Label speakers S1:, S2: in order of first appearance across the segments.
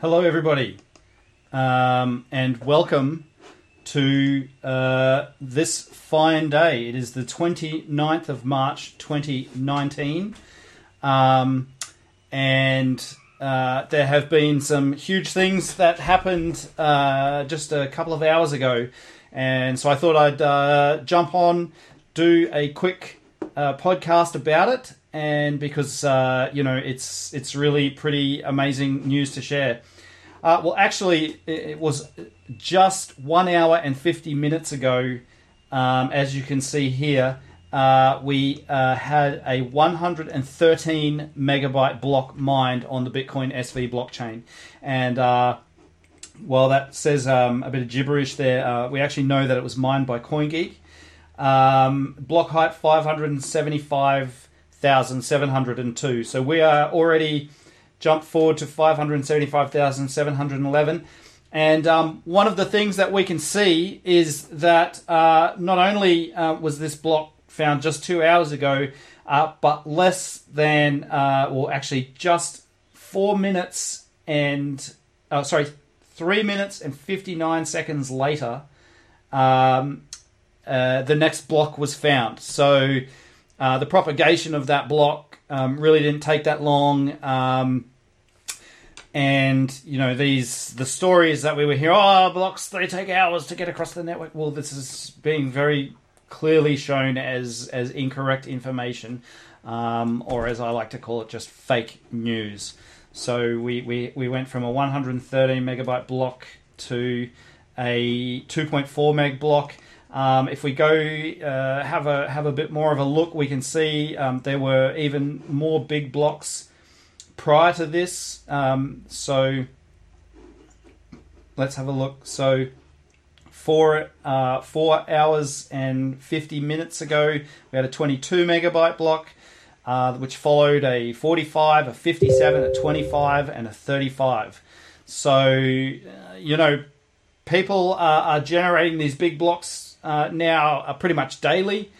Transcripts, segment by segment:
S1: Hello, everybody, um, and welcome to uh, this fine day. It is the 29th of March 2019, um, and uh, there have been some huge things that happened uh, just a couple of hours ago, and so I thought I'd uh, jump on, do a quick uh, podcast about it, and because uh, you know it's it's really pretty amazing news to share. Uh, well, actually, it was just one hour and 50 minutes ago, um, as you can see here, uh, we uh, had a 113 megabyte block mined on the Bitcoin SV blockchain. And uh, while that says um, a bit of gibberish there, uh, we actually know that it was mined by CoinGeek. Um, block height 575,702. So we are already jumped forward to 575,711. And um, one of the things that we can see is that uh, not only uh, was this block found just two hours ago, uh, but less than, uh, or actually just four minutes and, uh, sorry, three minutes and 59 seconds later, um, uh, the next block was found. So the propagation of that block um, really didn't take that long. Um, and you know these the stories that we were hearing oh blocks they take hours to get across the network. Well this is being very clearly shown as as incorrect information um, or as i like to call it just fake news. So we, we, we went from a 113 megabyte block to a 2.4 meg block um, if we go uh, have a have a bit more of a look we can see um, there were even more big blocks prior to this. Um, so let's have a look. So four uh, four hours and fifty minutes ago, we had a twenty-two megabyte block. Uh, which followed a 45, a 57, a 25, and a 35. So, uh, you know, people are, generating these big blocks uh, now uh, pretty much daily.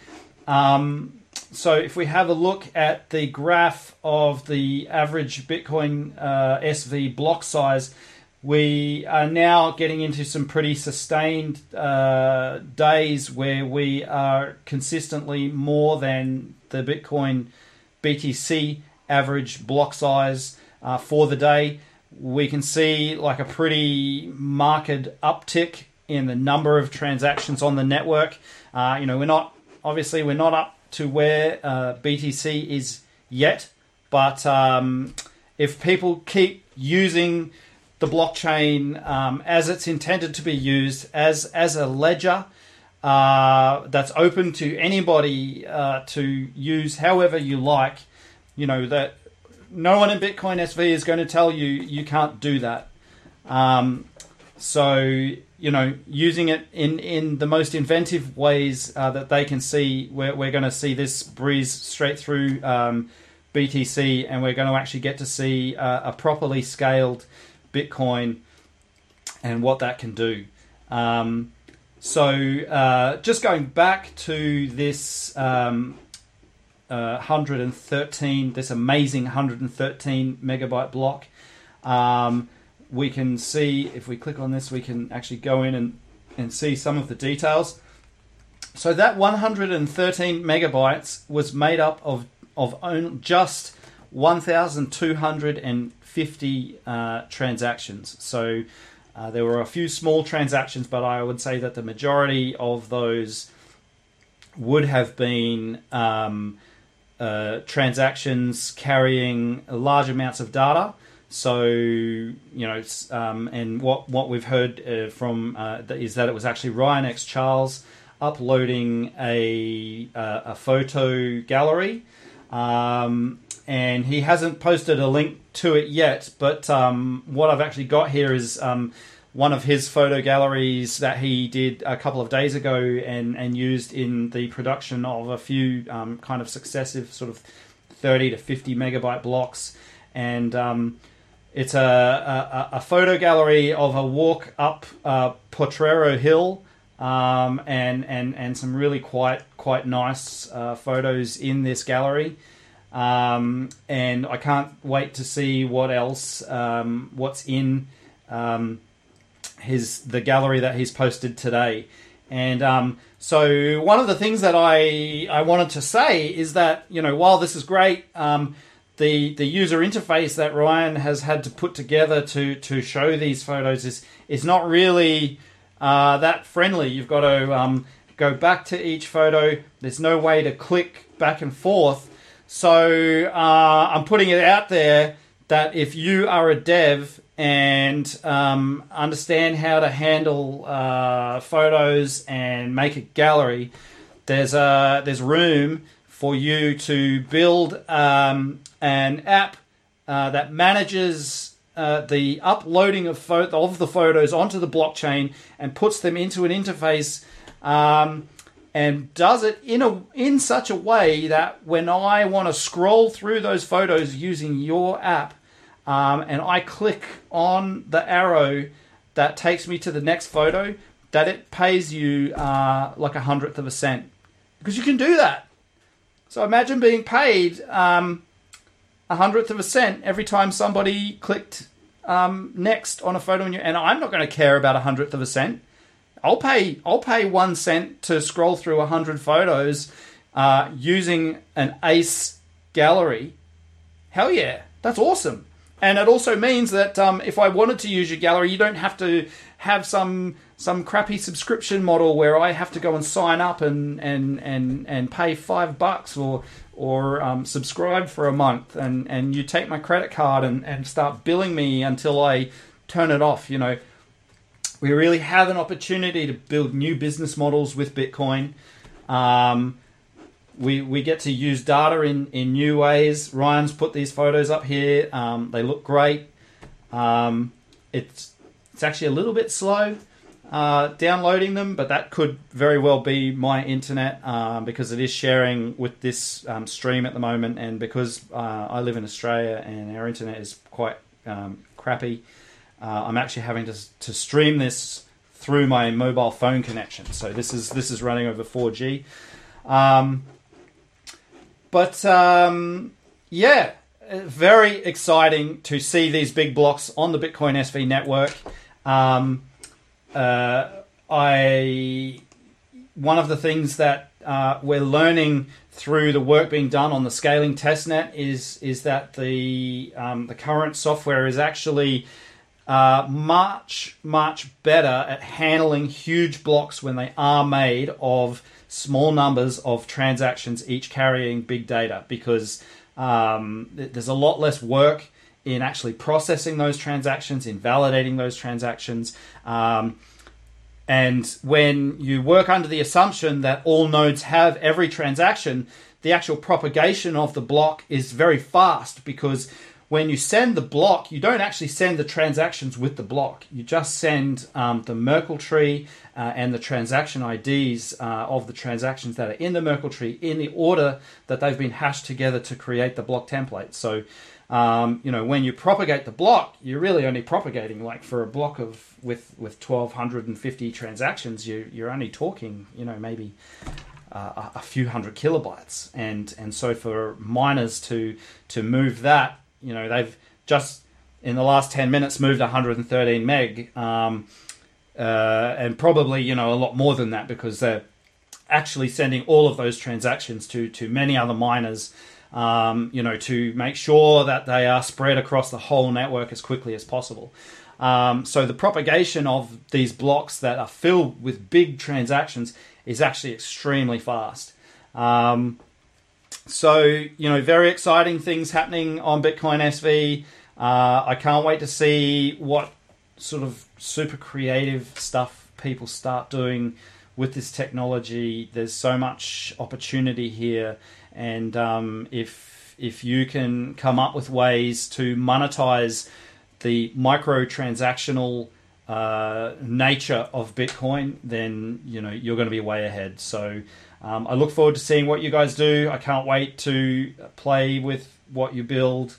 S1: Um, so if we have a look at the graph of the average Bitcoin uh, SV block size, we are now getting into some pretty sustained uh, days where we are consistently more than the Bitcoin BTC average block size uh, for the day. We can see like a pretty marked uptick in the number of transactions on the network. Uh, you know, we're not obviously we're not up to where uh, BTC is yet, but um, if people keep using the blockchain um, as it's intended to be used as as a ledger uh, that's open to anybody uh, to use however you like, you know that no one in Bitcoin SV is going to tell you you can't do that. Um, so you know, using it in, in the most inventive ways uh, that they can see. We're, we're going to see this breeze straight through um, BTC, and we're going to actually get to see uh, a properly scaled Bitcoin and what that can do. Um, so, uh, just going back to this um, 113, uh, this amazing 113 megabyte block. Um, we can see if we click on this, we can actually go in and, and see some of the details. So that 113 megabytes was made up of of just 1,250 uh, transactions. So uh, there were a few small transactions, but I would say that the majority of those would have been um, uh, transactions carrying large amounts of data. So you know, um, and what what we've heard uh, from uh, is that it was actually Ryan X Charles uploading a uh, a photo gallery, um, and he hasn't posted a link to it yet. But um, what I've actually got here is um, one of his photo galleries that he did a couple of days ago and and used in the production of a few um, kind of successive sort of thirty to fifty megabyte blocks and um, it's a, a, a, photo gallery of a walk up uh, Potrero Hill, um, and and and some really quite quite nice uh, photos in this gallery. Um, and I can't wait to see what else, um, what's in um, his the gallery that he's posted today. And um, so one of the things that I I wanted to say is that you know while this is great, um, the the user interface that Ryan has had to put together to to show these photos is is not really uh, that friendly. You've got to um, go back to each photo. There's no way to click back and forth. So uh, I'm putting it out there that if you are a dev and um, understand how to handle uh, photos and make a gallery, there's a there's room for you to build um, an app uh, that manages uh, the uploading of, of the photos onto the blockchain and puts them into an interface um, and does it in a in such a way that when I want to scroll through those photos using your app, um, and I click on the arrow that takes me to the next photo, that it pays you uh, like a hundredth of a cent because you can do that. So imagine being paid um, a hundredth of a cent every time somebody clicked um, next on a photo, and, you, and I'm not going to care about a hundredth of a cent. I'll pay I'll pay one cent to scroll through a hundred photos uh, using an Ace gallery. Hell yeah, that's awesome. And it also means that um, if I wanted to use your gallery, you don't have to have some some crappy subscription model where I have to go and sign up and and and, and pay five bucks or or um, subscribe for a month and, and you take my credit card and, and start billing me until I turn it off. You know, we really have an opportunity to build new business models with Bitcoin. Um, we, we get to use data in, in new ways. Ryan's put these photos up here. Um, they look great. Um, it's it's actually a little bit slow uh, downloading them, but that could very well be my internet um, because it is sharing with this um, stream at the moment, and because uh, I live in Australia and our internet is quite um, crappy. Uh, I'm actually having to, to stream this through my mobile phone connection. So this is this is running over 4G. Um, but um, yeah, very exciting to see these big blocks on the Bitcoin SV network. Um, uh, I one of the things that uh, we're learning through the work being done on the scaling testnet is is that the um, the current software is actually uh, much, much better at handling huge blocks when they are made of small numbers of transactions, each carrying big data, because um, there's a lot less work in actually processing those transactions, in validating those transactions. Um, and when you work under the assumption that all nodes have every transaction, the actual propagation of the block is very fast because when you send the block, you don't actually send the transactions with the block. You just send um, the Merkle tree uh, and the transaction IDs uh, of the transactions that are in the Merkle tree in the order that they've been hashed together to create the block template. So, um, you know, when you propagate the block, you're really only propagating like for a block of with with 1,250 transactions. You you're only talking, you know, maybe. Uh, a few hundred kilobytes, and and so for miners to to move that you know, they've just in the last 10 minutes moved 113 meg, um, uh, and probably, you know, a lot more than that because they're actually sending all of those transactions to, to many other miners. Um, you know, to make sure that they are spread across the whole network as quickly as possible. Um, so the propagation of these blocks that are filled with big transactions is actually extremely fast. Um, so, you know, very exciting things happening on Bitcoin SV. Uh, I can't wait to see what sort of super creative stuff people start doing with this technology. There's so much opportunity here, and um, if if you can come up with ways to monetize the micro transactional uh, nature of Bitcoin, then you know you're going to be way ahead. So um, I look forward to seeing what you guys do. I can't wait to play with what you build.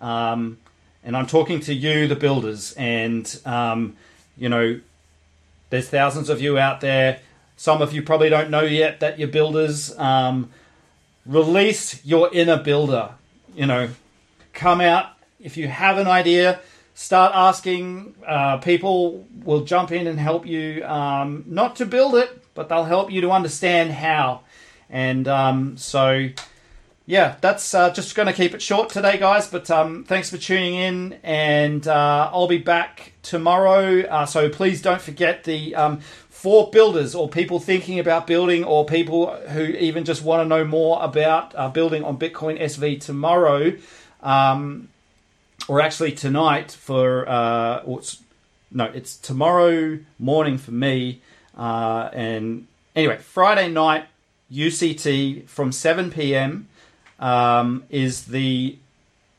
S1: Um, and I'm talking to you, the builders, and um, you know, there's thousands of you out there. Some of you probably don't know yet that you're builders. Um, release your inner builder. You know, come out if you have an idea. Start asking. Uh, people will jump in and help you, um, not to build it, but they'll help you to understand how. And um, so, yeah, that's uh, just going to keep it short today, guys. But um, thanks for tuning in, and uh, I'll be back tomorrow. Uh, so please don't forget the um, for builders or people thinking about building or people who even just want to know more about uh, building on Bitcoin SV tomorrow, um, or actually tonight for uh, or it's, no, it's tomorrow morning for me. Uh, and anyway, Friday night UCT from 7 p.m. Um, is the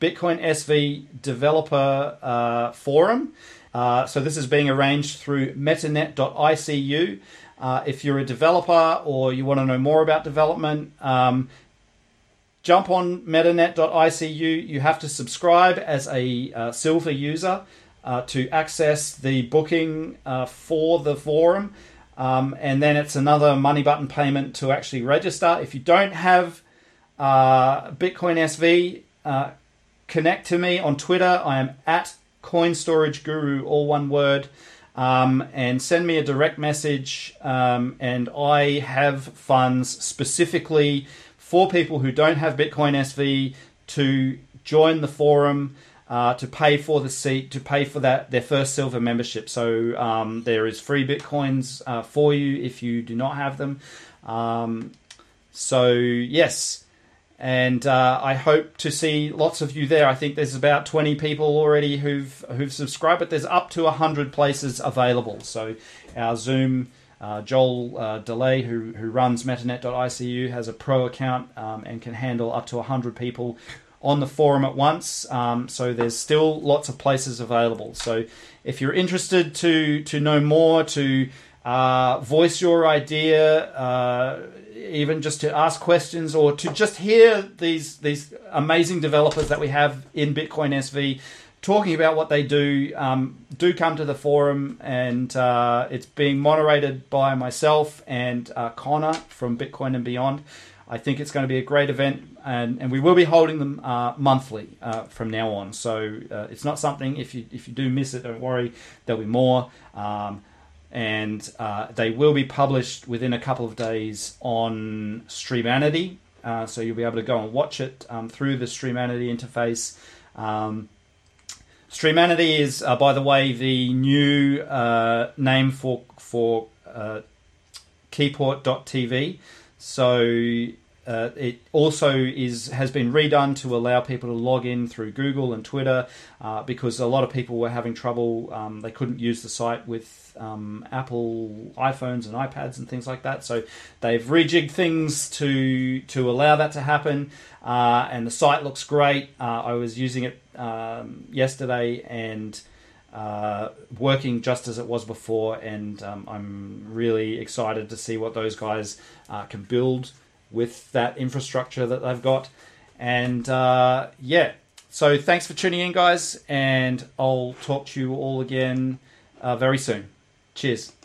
S1: Bitcoin SV developer uh, forum. Uh, so this is being arranged through metanet.icu. Uh, if you're a developer or you want to know more about development, um, jump on metanet.icu. You have to subscribe as a uh, silver user uh, to access the booking uh, for the forum. Um, and then it's another money button payment to actually register. If you don't have uh, Bitcoin SV, uh, connect to me on Twitter. I am at Coin Storage Guru, all one word. Um, and send me a direct message. Um, and I have funds specifically for people who don't have Bitcoin SV to join the forum uh, to pay for the seat, to pay for that their first silver membership. So um, there is free bitcoins uh, for you if you do not have them. Um, so yes, and uh, I hope to see lots of you there. I think there's about 20 people already who've who've subscribed, but there's up to 100 places available. So our Zoom. Uh, Joel uh, Dalais, who, who runs metanet.icu, has a pro account um, and can handle up to 100 people on the forum at once. Um, so there's still lots of places available. So if you're interested to to know more, to uh, voice your idea, uh, even just to ask questions or to just hear these these amazing developers that we have in Bitcoin SV talking about what they do, um, do come to the forum, and uh, it's being moderated by myself and uh, Connor from Bitcoin and Beyond. I think it's going to be a great event, and, and we will be holding them uh, monthly uh, from now on. So uh, it's not something if you if you do miss it, don't worry. There'll be more, um, and uh, they will be published within a couple of days on Streamanity. Uh, so you'll be able to go and watch it um, through the Streamanity interface. Um, Streamanity is, uh, by the way, the new name for for Keyport.tv. So uh, it also is has been redone to allow people to log in through Google and Twitter uh, because a lot of people were having trouble. Um, they couldn't use the site with um, Apple iPhones and iPads and things like that. So they've rejigged things to to allow that to happen. Uh, and the site looks great. Uh, I was using it um, yesterday and. Uh, working just as it was before, and um, I'm really excited to see what those guys uh, can build with that infrastructure that they've got. And uh, yeah, so thanks for tuning in, guys, and I'll talk to you all again uh, very soon. Cheers.